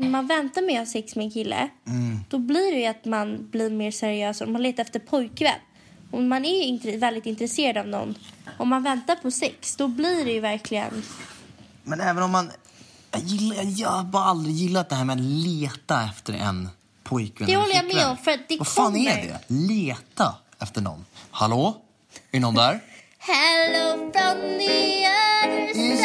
man väntar med att ha sex med en kille, då blir det att man blir mer seriös och man letar efter pojkvän. Om man är int- väldigt intresserad av någon, om man väntar på sex, då blir det verkligen... Men även om man... Jag, gillar, jag har bara aldrig gillat det här med att leta efter en pojkvän Det håller jag med om, för det Vad fan är kommer. det? Leta efter någon. Hallå? Är någon där? Hello from the other side.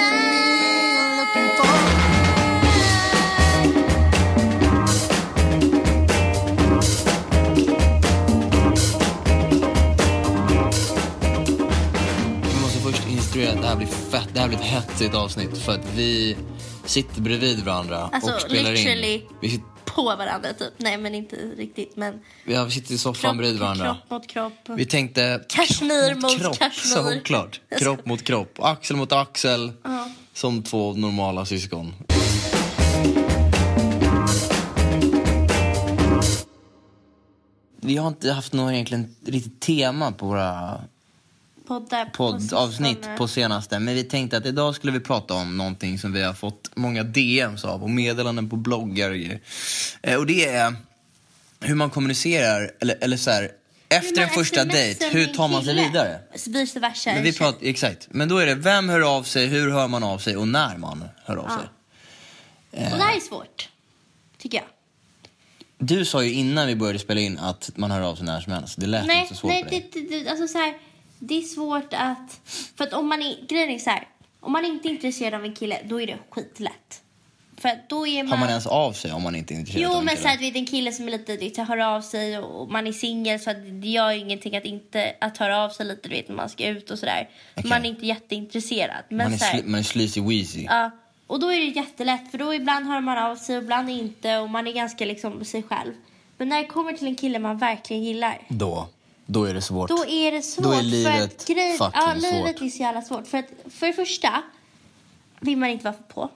Det här blir fett, det här blir ett hetsigt avsnitt för att vi sitter bredvid varandra Alltså och spelar in. Vi sitter, på varandra typ. Nej men inte riktigt men ja, vi sitter i soffan kropp, bredvid varandra. kropp mot kropp. Vi tänkte... Kashmir mot kropp, Kashmir. Såklart. Kropp mot kropp. Axel mot axel. Som två normala syskon. Vi har inte haft något egentligen riktigt tema på våra Poddar på poddavsnitt sistone. på senaste. Men vi tänkte att idag skulle vi prata om någonting som vi har fått många DMs av och meddelanden på bloggar och grejer. Eh, Och det är hur man kommunicerar, eller, eller så här, efter en första dejt, hur tar man sig vidare? Vice versa. Men vi pratar, exakt. Men då är det vem hör av sig, hur hör man av sig och när man hör av sig. Och det här är svårt. Tycker jag. Du sa ju innan vi började spela in att man hör av sig när som helst. Det lät Nej, inte så svårt nej för dig. det, det, alltså så här, det är svårt att... För att om man är, grejen är så här, om man inte är intresserad av en kille, då är det skitlätt. För att då är man... Har man ens av sig om man inte är intresserad av Jo, en men kille? så här, du vet en kille som är lite, du vet, hör av sig och man är singel så att det gör ingenting att inte att höra av sig lite, du vet, när man ska ut och sådär. Okej. Man är inte jätteintresserad. Men man, är så här, sli, man är sleazy weezy. Ja, och då är det jättelätt för då ibland hör man av sig och ibland inte och man är ganska liksom sig själv. Men när det kommer till en kille man verkligen gillar Då, då är det svårt. då är det svårt. Då är för livet att grej, fucking ja, livet svårt. är så jävla svårt. För att för det första vill man inte vara för på.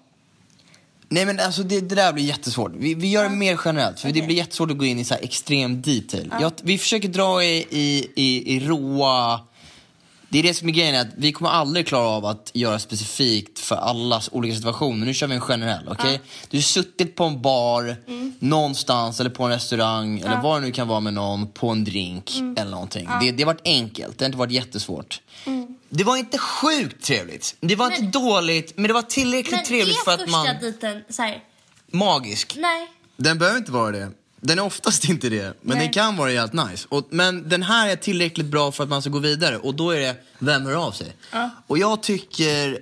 Nej men alltså det, det där blir jättesvårt. Vi, vi gör det mer generellt för det Okej. blir jättesvårt att gå in i så här extrem detail. Jag, vi försöker dra i, i, i, i råa... Det är det som är grejen, att vi kommer aldrig klara av att göra specifikt för allas olika situationer. Nu kör vi en generell, okej? Du har suttit på en bar, någonstans, eller på en restaurang, eller vad det nu kan vara med någon, på en drink eller någonting. Det, det har varit enkelt, det har inte varit jättesvårt. Det var inte sjukt trevligt. Det var Men- inte dåligt, men det var tillräckligt Men trevligt är för att första man... dejten så här, Magisk. nej. Den behöver inte vara det. Den är oftast inte det, men Nej. den kan vara helt nice. Och, men den här är tillräckligt bra för att man ska gå vidare och då är det vem hör av sig. Och jag tycker,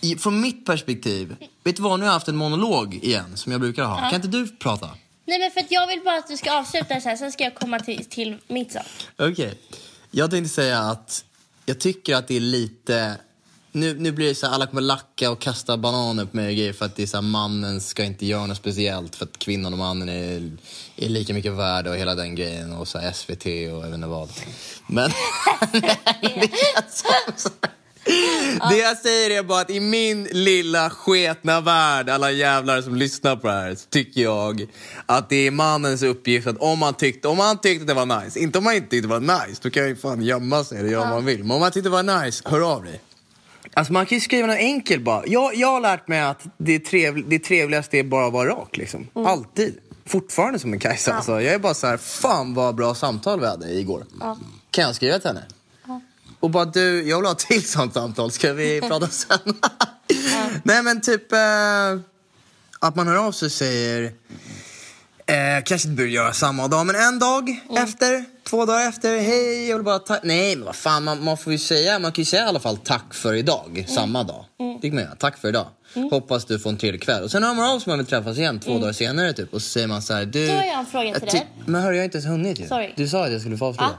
i, från mitt perspektiv, vet du vad, nu har jag haft en monolog igen som jag brukar ha. Kan inte du prata? Nej men för att jag vill bara att du ska avsluta så här, sen ska jag komma till, till mitt sak. Okej. Jag tänkte säga att jag tycker att det är lite... Nu, nu blir det så här, alla kommer lacka och kasta bananer på mig och grejer för att det är så här, mannen ska inte göra något speciellt för att kvinnan och mannen är, är lika mycket värda och hela den grejen och så här, SVT och jag vet inte vad. Men det känns som. Det jag säger är bara att i min lilla sketna värld, alla jävlar som lyssnar på det här, så tycker jag att det är mannens uppgift att om man tyckte, om man tyckte att det var nice, inte om man inte tyckte det var nice, då kan jag ju fan gömma sig eller göra vad man vill. Men om man tyckte det var nice, hör av dig. Alltså man kan ju skriva något enkelt bara. Jag, jag har lärt mig att det, trevl, det trevligaste är bara att vara rak liksom. Alltid. Fortfarande som en Kajsa. Alltså, jag är bara så här, fan vad bra samtal vi hade igår. Kan jag skriva till henne? Och bara du, jag vill ha ett till sånt samtal. Ska vi prata sen? Nej men typ eh, att man hör av sig och säger Eh, kanske inte borde göra samma dag, men en dag efter, två dagar efter. Hej, jag vill bara ta... Nej, men vad fan, man, man får ju säga, man kan ju säga i alla fall tack för idag, samma dag. Det kan man göra, tack för idag. Hoppas du får en trevlig kväll. Och sen hör man av sig man vill träffas igen två dagar senare typ. Och så säger man så här, du... Då har jag en fråga till ty- dig. Men hörru, jag har inte ens hunnit ju. Sorry. Du sa att jag skulle få avsluta.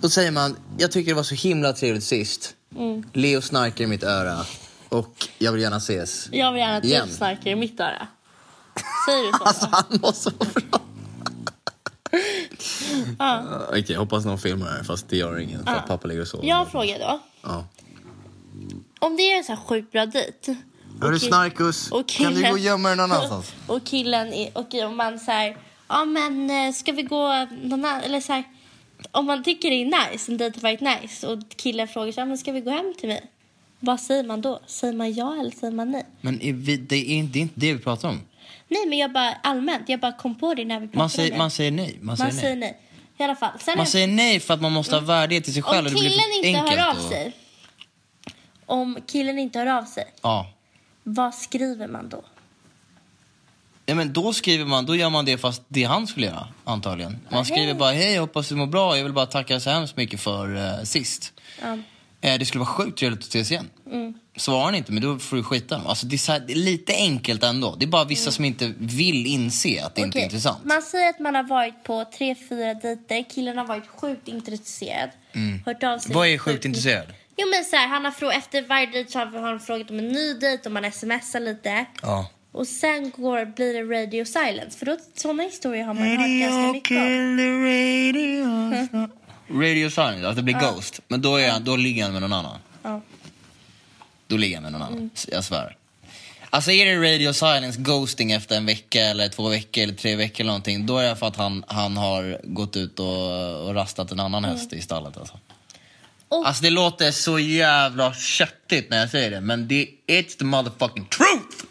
Då säger man, jag tycker det var så himla trevligt sist. Leo snarkar i mitt öra. Och jag vill gärna ses. Jag vill gärna att Igen. du snarkar i mitt öra. Säger du så? Alltså han måste vara bra. Okej, hoppas någon filmar det här fast det gör ingen för att pappa ligger och sover. Jag har en fråga då. Ja. Om det är en så här sjukt bra dejt. Hörru Snarkus, och kan du killen- gå och gömma dig någon annanstans? och killen, är, och om man säger ja men eh, ska vi gå någon annan, eller så här, om man tycker det är nice, en dejt har varit nice och killen frågar så här, men ska vi gå hem till mig? Vad säger man då? Säger man ja eller säger man nej? Men är vi, det, är, det är inte det vi pratar om. Nej men jag bara allmänt, jag bara kom på det när vi pratade Man om säger, det. man säger nej. Man säger man nej. säger nej. I alla fall. Sen Man är- säger nej för att man måste ha värdighet till sig själv. om och det blir killen inte hör av och- sig. Om killen inte hör av sig, Ja. vad skriver man då? Ja, men då skriver man, då gör man det fast det han skulle göra, antagligen. Man skriver bara, hej, jag hoppas du mår bra, jag vill bara tacka så hemskt mycket för eh, sist. Ja. Eh, det skulle vara sjukt trevligt att ses igen. Mm. Svarar han inte, men då får du skita. Alltså, det, är så här, det är lite enkelt ändå. Det är bara vissa som inte vill inse att det inte är intressant. Man säger att man har varit på tre, fyra dejter. Killen har varit sjukt intresserad. Hört av sig. Mm. Vad är sjukt intresserad? Jo men så här, han har frå- efter varje dejt har han frågat om en ny dejt och man smsar lite. Ja. Och sen går, blir det radio silence. För då, såna historier har man hört ganska mycket om. Radio silence, att det blir ghost. Men då, är han, då ligger han med någon annan. Ja. Då ligger han med någon Mm. annan. Jag svär. Alltså är det radio silence, ghosting efter en vecka eller två veckor eller tre veckor eller någonting. Då är det för att han, han har gått ut och, och rastat en annan häst i stallet alltså. Mm. Och- Alltså det låter så jävla köttigt när jag säger det. Men det it's the motherfucking truth!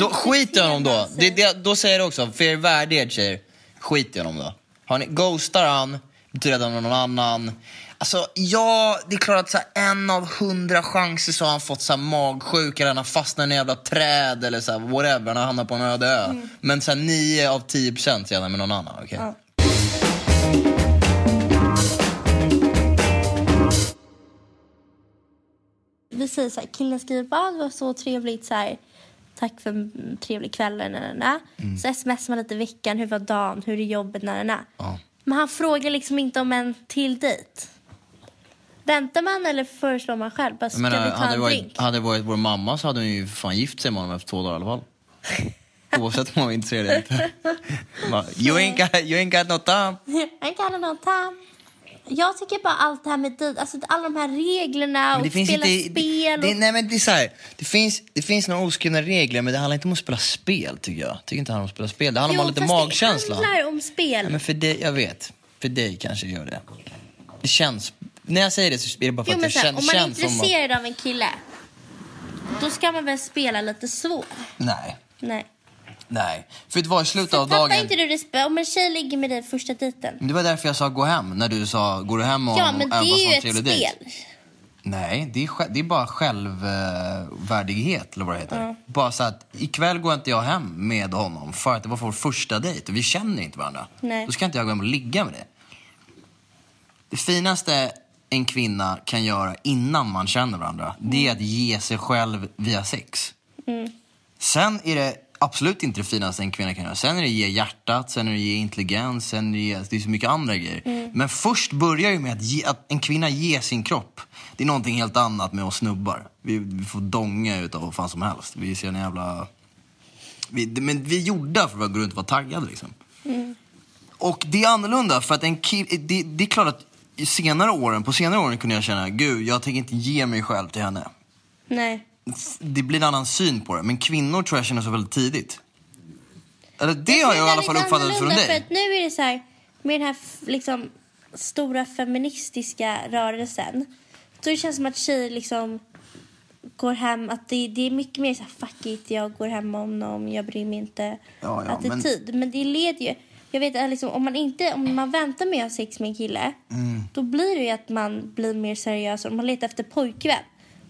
Då skit i honom då. Det, det, då säger jag också, för er värdighet tjejer, skit i honom då. Har ni, ghostar han, har någon annan. Alltså ja, det är klart att så här, en av hundra chanser så har han fått så här, magsjuka eller han har fastnat i en jävla träd eller så här, whatever, han har hamnat på en öde ö. Men så här, nio av tio procent är han med någon annan, okej? Ja. Vi säger så här, killen skriver bara "Ah, det var så trevligt så här. Tack för en trevlig kväll. Na, na, na. Mm. Så smsar man lite veckan. Hur var dagen? Hur är jobbet? Na, na, na. Ja. Men han frågar liksom inte om en till dejt. Väntar man eller föreslår man själv? Bara, ska Jag menar, vi ta hade, det varit, drink? hade det varit vår mamma så hade hon ju fan gift sig med honom efter två dagar i alla fall. Oavsett om hon var intresserad eller inte. Bara, you, ain't got, you ain't got no time. I got no time. Jag tycker bara allt det här med dejt, alltså alla de här reglerna och spela inte, spel. Och... det, nej men det är så här, det finns, det finns några oskrivna regler men det handlar inte om att spela spel tycker jag. Tycker inte handlar om att spela spel. Det handlar om att ha lite fast magkänsla. Det handlar om spel. Nej, men för dig, jag vet. För dig kanske det gör det. Det känns, när jag säger det så är det bara för Jo, att det känns, om man är intresserad av en kille, då ska man väl spela lite svår? Nej, Nej. Nej. För det var i slutet av Tappar dagen. inte du respekt? Om en tjej ligger med dig första dejten. Det var därför jag sa gå hem, när du sa går du hem och Ja, men det är ju ett trevlig dejt? spel. Nej, det är, det är bara självvärdighet eller vad det heter. Bara så att ikväll går inte jag hem med honom för att det var vår första dejt och vi känner inte varandra. Nej. Då ska inte jag gå hem och ligga med det. Det finaste en kvinna kan göra innan man känner varandra, det är att ge sig själv via sex. Sen är det absolut inte det finaste en kvinna kan göra. Sen är det ge hjärtat, sen är det ge intelligens, sen är det, ge, det är så mycket andra grejer. Men först börjar det med att, ge, att en kvinna ger sin kropp. Det är någonting helt annat med oss snubbar. Vi, vi får donga utav vad fan som helst. Vi är så jävla... Vi, men vi är gjorda för att gå runt och vara taggade liksom. Och det är annorlunda för att en kill, det, det är klart att senare åren, på senare åren kunde jag känna, gud jag tänker inte ge mig själv till henne. Nej. Det blir en annan syn på det. Men kvinnor tror jag känner så väldigt tidigt. Eller det har jag i alla fall uppfattat från annorlunda, För dig. att nu är det så här, med den här liksom, stora feministiska rörelsen. Så det känns som att tjejer liksom går hem, att det, det är mycket mer så här, fuck it, jag går hem med honom, jag bryr mig inte. Ja, ja, attityd. Men... det leder ju, jag vet att liksom, om man inte, om man väntar med att ha sex med en kille, Mm. då blir det ju att man blir mer seriös och man letar efter pojkvän.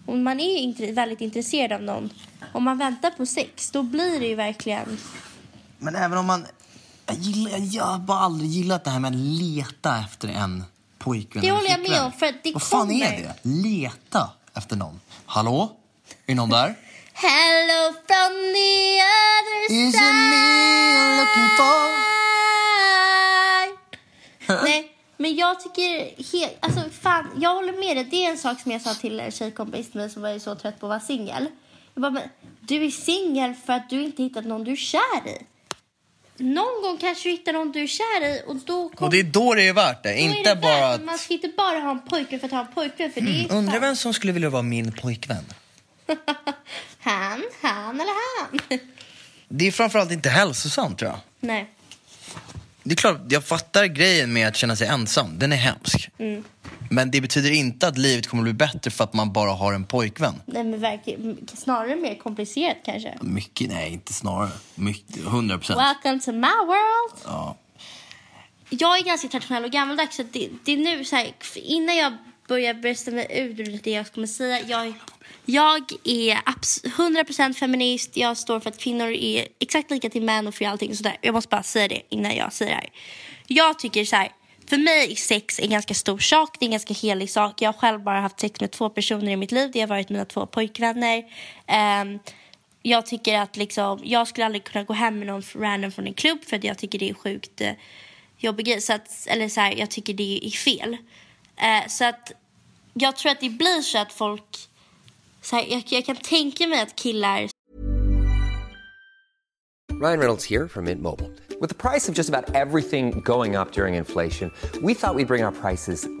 Om man är inte, väldigt intresserad av någon, om man väntar på sex, då blir det ju verkligen Men även om man... Jag, gillar, jag har bara aldrig gillat det här med att leta efter en pojkvän Det håller jag med om, för att det Vad fan kommer. är det? Leta efter någon. Hallå? Är någon där? Hello from the other Is it side. me you're looking for? Nej, Men jag tycker... He- alltså, fan, jag håller med dig. Det är en sak som jag sa till en tjejkompis till mig som var så trött på att vara singel. Jag bara, men du är singel för att du inte hittat någon du är kär i. Någon gång kanske du hittar någon du är kär i och då kommer... Och det är då det är värt det. Inte det bara värt- att... Man ska inte bara ha en pojkvän för att ha en pojkvän för det är Undrar fan- vem som skulle vilja vara min pojkvän? Han, han eller han. Det är framförallt inte hälsosamt tror jag. Nej. Det är klart, jag fattar grejen med att känna sig ensam. Den är hemsk. Mm. Men det betyder inte att livet kommer bli bättre för att man bara har en pojkvän. Nej, men verkligen, snarare mer komplicerat kanske. Mycket, nej inte snarare. Mycket, 100 procent. Welcome to my world. Ja. Jag är ganska traditionell och gammaldags. Så det, det är nu så här, innan jag börjar mig ut det jag kommer säga. Jag, jag är 100% feminist. Jag står för att kvinnor är exakt lika till män och för allting. Sådär. Jag måste bara säga det innan jag säger det här. Jag tycker så här. För mig är sex en ganska stor sak. Det är en ganska helig sak. Jag har själv bara haft sex med två personer i mitt liv. Det har varit mina två pojkvänner. Um, jag tycker att liksom, jag skulle aldrig kunna gå hem med någon random från en klubb för att jag tycker det är sjukt eh, jobbig grej. Så att, eller så här, jag tycker det är fel. Eh, så att jag tror att det blir så att folk... Så här, jag, jag kan tänka mig att killar Ryan Reynolds här från Mint Mobile. Med priset på nästan allt som går upp under inflationen, trodde vi att vi skulle bring våra priser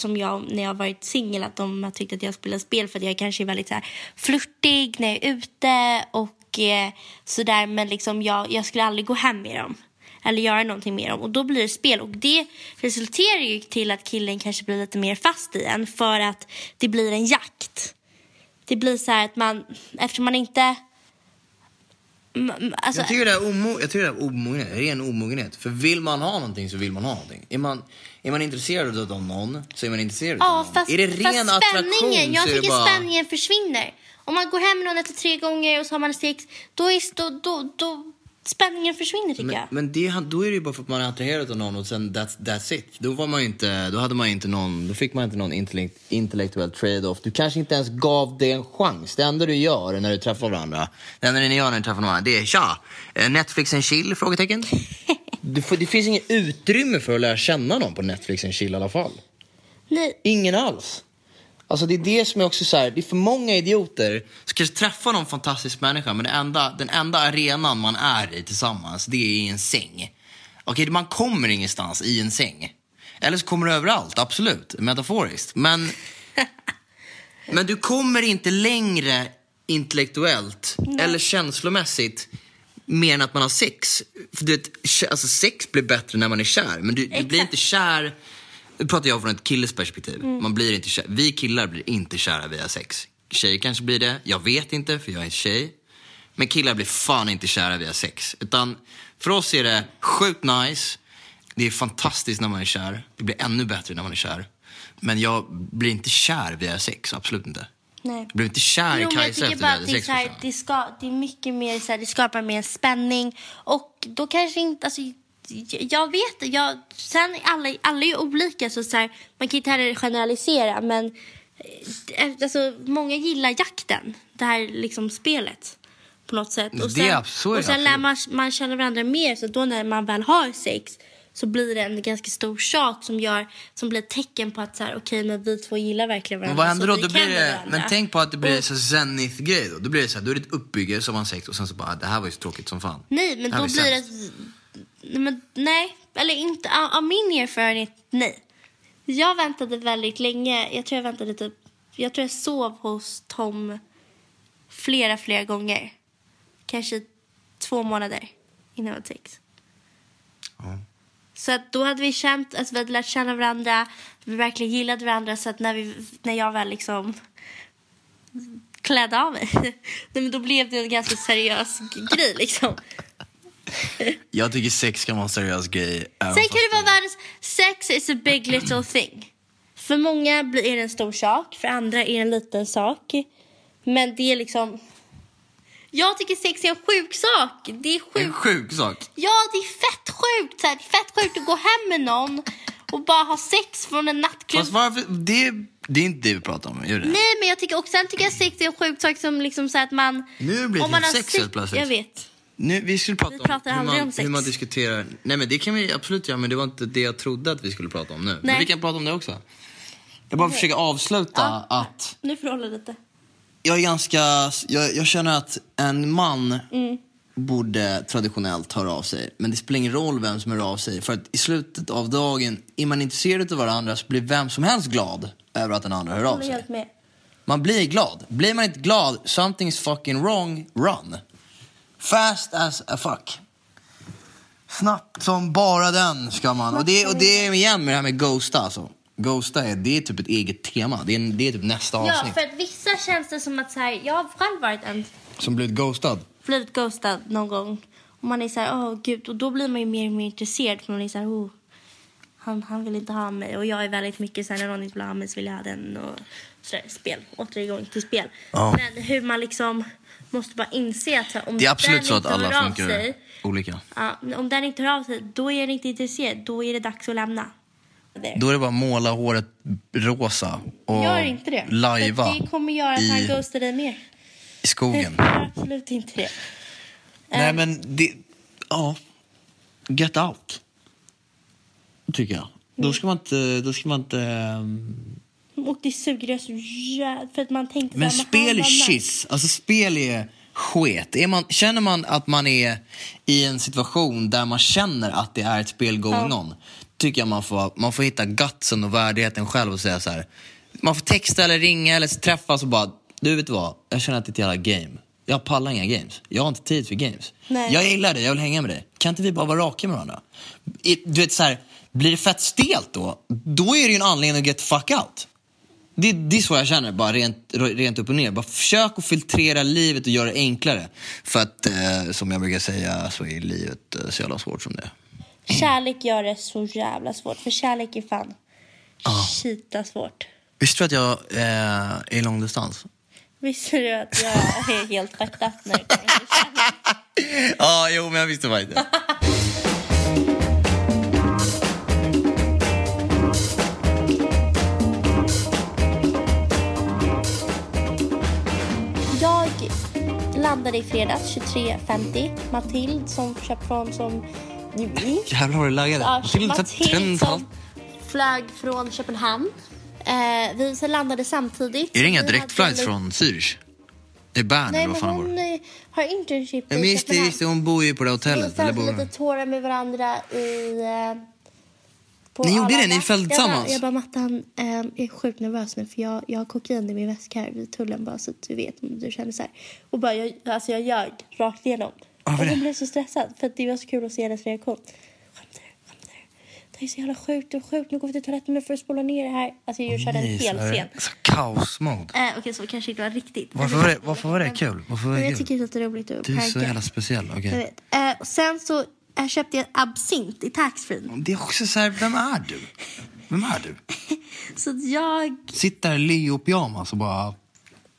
Som jag när jag varit singel att de har tyckt att jag spelar spel för att jag kanske är väldigt så här flörtig när jag är ute och eh, sådär. Men liksom jag, jag skulle aldrig gå hem med dem eller göra någonting med dem. Och då blir det spel. Och det resulterar ju till att killen kanske blir lite mer fast i en för att det blir en jakt. Det blir så här att man, eftersom man inte Alltså, Jag tycker det är, omo- jag tycker det är omogenhet, ren omogenhet. För vill man ha någonting så vill man ha någonting. Är man, är man intresserad av någon så är man intresserad Ja, av någon. fast, är det ren fast attraktion spänningen, jag tycker bara... spänningen försvinner. Om man går hem med någon efter tre gånger och så har man sex, då är då, då, då spänningen försvinner tycker Men, jag. men det, då är det ju bara för att man är attraherad av någon och sen that's, that's it. Då, var man inte, då hade man inte någon, då fick man inte någon intellekt, intellektuell trade-off. Du kanske inte ens gav det en chans. Det enda du gör när du träffar varandra, det enda ni gör när ni träffar varandra, det är tja, eh, Netflix and chill? Frågetecken. Får, det finns inget utrymme för att lära känna någon på Netflix and chill i alla fall. Nej, Ingen alls. Alltså det är det som är också så här, det är för många idioter som kanske träffar någon fantastisk människa men enda, den enda arenan man är i tillsammans det är i en säng. Okej, man kommer ingenstans i en säng. Eller så kommer du överallt, absolut, metaforiskt. Men, men du kommer inte längre intellektuellt eller känslomässigt mer än att man har sex. För du vet, alltså sex blir bättre när man är kär, men du, du blir inte kär nu pratar jag från ett killes perspektiv. Man blir inte kär. Vi killar blir inte kära via sex. Tjejer kanske blir det. Jag vet inte, för jag är tjej. Men killar blir fan inte kära via sex. Utan för oss är det sjukt nice. Det är fantastiskt när man är kär. Det blir ännu bättre när man är kär. Men jag blir inte kär via sex, absolut inte. nej. Jag blev inte kär i Jo, jag Kajsa efter bara hade det är, så här, det, ska, det är mycket mer så här, det skapar mer spänning och då kanske inte, alltså jag vet jag, sen alla, alla är ju olika så, så här, man kan inte heller generalisera men eh, alltså, många gillar jakten, det här liksom spelet på något sätt. Och Det sen, är så är och det sen lär man, man känna varandra mer så då när man väl har sex så blir det en ganska stor sak som, gör, som blir ett tecken på att så här, okej, men vi två gillar verkligen Men varandra. vad händer så då? då blir det, men tänk på att det blir Och- så zenith-grej då. Då blir det så här, då är det ett uppbygge som man sex och sen så bara, ah, det här var ju så tråkigt som fan. Nej, men Det då blir det... Men, nej, eller inte. Av, min erfarenhet, nej. Jag väntade väldigt länge. Jag tror jag väntade typ... jag tror jag sov hos Tom flera, flera gånger. Kanske två månader innan vi hade sex. Så att då hade vi känt, alltså vi hade lärt känna varandra, vi verkligen gillade varandra så att när, vi, när jag väl liksom klädde av mig, då blev det en ganska seriös grej liksom. Jag tycker sex kan vara en seriös grej. Sen kan det vara världens, sex is a big little thing. För många är det en stor sak, för andra är det en liten sak. Men det är liksom, jag tycker sex är en sjuk sak. Det är är en sjuk sak. Ja, det är fett sjukt. Så här, det är fett sjukt att gå hem med någon och bara ha sex från en nattklubb. Fast varför? Det, det är inte det vi pratar om. Gör det? Nej, men jag tycker också sen tycker jag sex är en sjuk sak som liksom så att man... Nu blir det om man har sex helt plötsligt. Jag vet. Nu, vi skulle prata Vi om, hur man, om hur man diskuterar. Nej men det kan vi absolut göra, men det var inte det jag trodde att vi skulle prata om nu. Men Nej. vi kan prata om det också. Jag bara försöker avsluta att Nu får du hålla lite. jag är ganska, jag, jag känner att en man borde traditionellt höra av sig. Men det spelar ingen roll vem som hör av sig. För att i slutet av dagen, är man intresserad av varandra så blir vem som helst glad över att den andra hör av sig. med. Man blir glad. Blir man inte glad, something's fucking wrong, run. Fast as a fuck. Snabbt som bara den ska man. Och det, och det är igen med det här med ghosta alltså. Ghosta är, det är typ ett eget tema. Det är, det är typ nästa Ja, avsnitt. för att vissa känns det som att så här, jag har själv varit en Som blivit ghostad. blivit ghostad någon gång. Och man är så här, åh gud. Och då blir man ju mer och mer intresserad. För man är så här, oh, han, han vill inte ha mig. Och jag är väldigt mycket så här, när någon inte vill ha mig så vill jag ha den. Och så där, spel. Återgång till spel. Ja. Men hur man liksom måste bara inse att så här, om Det är absolut den så att inte hör alla av funkar sig, olika. Ja, om den inte hör av sig, då är den inte intresserad. Då är det dags att lämna. There. Då är det bara måla håret rosa och Gör inte det. lajva För det kommer göra att han i, ghostar dig mer. i skogen. Gör absolut inte det. Nej men det, ja. Get out. Tycker jag. Då ska man inte, då ska man inte... Och det suger så jävla... För att man tänkte Men spel är kiss. Alltså spel är sket. Är man, känner man att man är i en situation där man känner att det är ett spel going on. Tycker jag man får, man får hitta gutsen och värdigheten själv och säga så här. Man får texta eller ringa eller träffas och bara, du vet vad, jag känner att det är ett jävla game. Jag pallar inga games. Jag har inte tid för games. Nej. Jag gillar det, jag vill hänga med dig. Kan inte vi bara vara raka med varandra? I- Du vet så här, blir det fett stelt då, då är det ju en anledning att get fuck out. Det, det är så jag känner, bara rent, rent upp och ner. Bara försök att filtrera livet och göra det enklare. För att, eh, som jag brukar säga, så är livet eh, så jävla svårt som det är. Kärlek gör det så jävla svårt. För kärlek är fan skita svårt. Visste du att jag eh, är långdistans? Visste du att jag är helt fucked up när det kommer till kärlek? Ja, jo, men jag visste faktiskt det. Landade i fredags 23.50. Matilda som köpt från som... Jävlar vad du laggade. Ja, ta- som flög från Köpenhamn. Eh, vi så landade samtidigt. Är det inga Vi direktflights lite- från Zürich? Det är Bern Nej, eller vad fan hon var. eh, har internship i Köpenhamn. visst, hon bor ju på det Vi hotellet. Fällde bor lite tårar med varandra i... Eh, på Ni gjorde det? Arlanda. Ni följde Jag tillsammans? Jag bara, Mattan, eh, jag är sjukt nervös nu för jag, jag har kokain i min väska här vid tullen bara så att du vet om du känner så här. Och bara, jag, alltså jag ljög rakt igenom. Varför och det? hon blev så stressad för att det var så kul att se hennes reaktion. Skämtar du? Skämtar du? Det är så jävla sjukt och sjukt. Nu går vi till toaletten nu för att spola ner det här. Alltså jag körde en hel scen. det- Så kaosmode. Eh, Okej, så kanske inte var riktigt. Varför var det, varför var det kul? Varför var det jag kul? tycker att det är roligt att Du är så jävla speciell. okej. Jag vet. Eh, och sen så eh, köpte jag absint i taxfree. Det är också så här, vem är du? Vem är du? Så att jag... Sitter i Leo-pyjamas och bara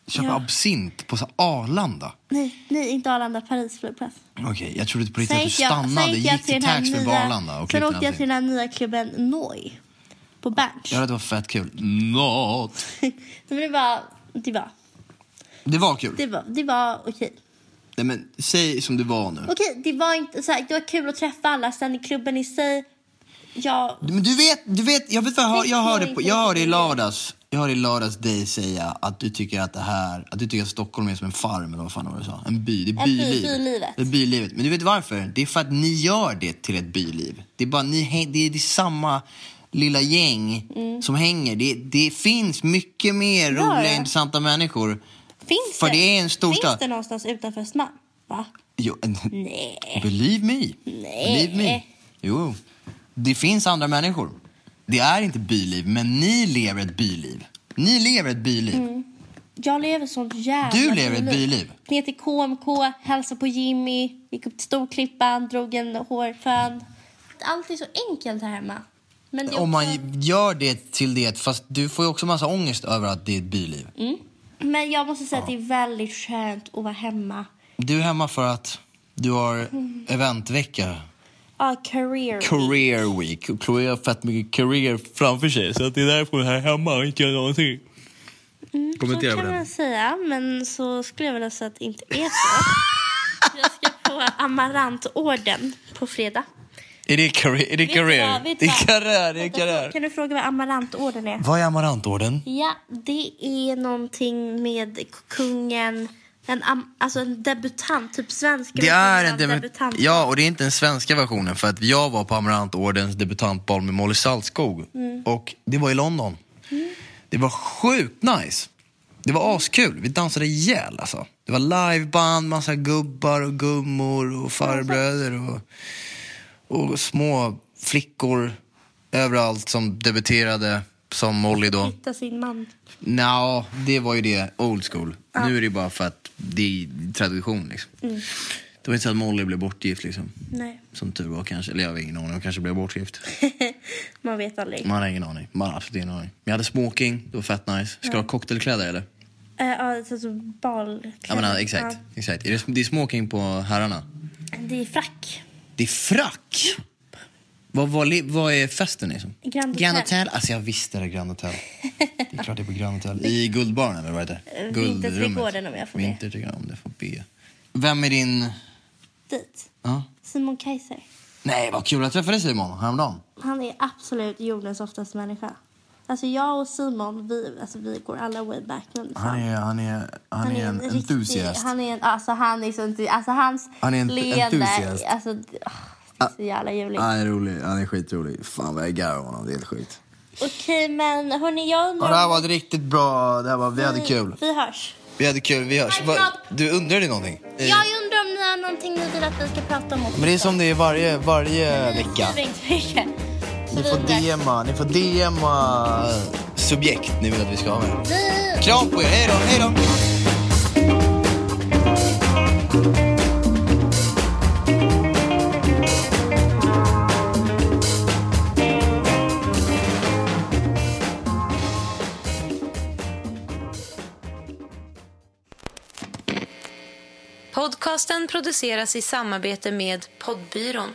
köper Ja. absint på så Arlanda. Nej, nej, inte Arlanda, Paris flygplats. Okej, jag trodde på riktigt att du jag, stannade, gick jag gick till taxfree på. Arlanda och Sen åkte jag till den här nya klubben Noi. På Berns. Ja, det var fett kul. Men det var... Det var... Det var kul. Det var, det var okej. Nej, men säg som det var nu. Okej, det var inte så här, Det var kul att träffa alla. Sen i klubben i sig... Jag... Men du vet, du vet, jag vet vad jag, hör- jag hörde, på, jag hörde i lördags, jag hörde i lördags dig säga att du tycker att det här, att du tycker att Stockholm är som en farm eller vad fan var det du sa? En by, det är En by, byliv. bylivet. Det är bylivet. Men du vet varför? Det är för att ni gör det till ett byliv. Det är bara, ni, häng- det är, det är samma lilla gäng Mm. som hänger. Det, det finns mycket mer roliga, intressanta människor. Finns För det? det är en stor Finns det någonstans utanför Östermalm? Va? Jo, Nej. Believe me. Nej. Believe me. Jo. Det finns andra människor. Det är inte byliv, men ni lever ett byliv. Ni lever ett byliv. Mm. Jag lever sånt jävla Du lever ett byliv. Ner till KMK, hälsade på Jimmy, gick upp till Storklippan, drog en hårfön. Allt är så enkelt här hemma. Är Om också... man gör det till det, fast du får ju också massa ångest över att det är ett byliv. Men jag måste säga att det är väldigt skönt att vara hemma. Du är hemma för att du har Mm. eventvecka. Ja, career. Career week. Och Chloe har fett mycket career framför sig. Så att det är därför hon är här hemma och inte gör någonting. Mm, så Kommentera kan man säga, men så skulle jag vilja säga att det inte är så. jag ska få Amarantorden på fredag. Är det career? Är det career? Det är karriär, det är karriär. Kan du fråga vad Amarantorden är? Vad är amarantorden? Ja, det är någonting med kungen. En, alltså en debutant, typ svensk Det är en version av debut- Ja, och det är inte den svenska versionen för att jag var på Amarantordens debutantbal med Molly Saltskog. Mm. Och det var i London. Det var sjukt nice. Det var askul. Vi dansade ihjäl alltså. Det var liveband, massa gubbar och gummor och farbröder och, och små flickor överallt som debuterade som Molly då. Hitta sin man. Nja, det var ju det old school. Nu är det bara för att det är tradition liksom. Mm. Det var inte så att Molly blev bortgift liksom. Nej, Som tur var kanske. Eller jag har ingen aning. Hon kanske blev bortgift. man vet aldrig. Man har ingen aning. Man har absolut ingen aning. Men jag hade smoking. Det var fett nice. Ska du ha cocktailkläder eller? Äh, ja, alltså bal. Ja men ja, exakt. exakt. Är det, det är smoking på herrarna. Ja, det är frack. Det är frack! Vad, vad, vad är festen liksom? Grand Grand Hotel. Hotel. Alltså jag visste det, Grand Hotel. Det är klart det är på Grand Hotel. I Guldbaren eller vad heter det? Eh, Vinterträdgården, om jag får be. Vinterträdgården om det får be. Vem är din... Dit. Ja? Simon Kaiser. Nej, vad kul. Jag träffade Simon häromdagen. Han är absolut jordens softaste människa. Alltså jag och Simon, vi, alltså vi går alla way back. Men. Han är, han är, han är en riktig- entusiast. Han är en, alltså han är så alltså hans Han är en leende, entusiast. alltså det det är så jävla ljuvligt. Han är rolig. Han är skitrolig. Fan vad jag garvar honom. Det är helt sjukt. Okej men hörni jag undrar... Ja, det här var ett riktigt bra... Det här var, vi hade kul. Vi hörs. Vi hade kul. Vi hörs. Va, du undrade någonting? Eh, Jag undrar om ni har någonting ni vill att vi ska prata om också. Men det är som det är varje, varje vecka. Ni får. DMa, ni får DMa subjekt ni vill att vi ska ha med. Kram på er, hej då, hej då! Podcasten produceras i samarbete med Poddbyrån.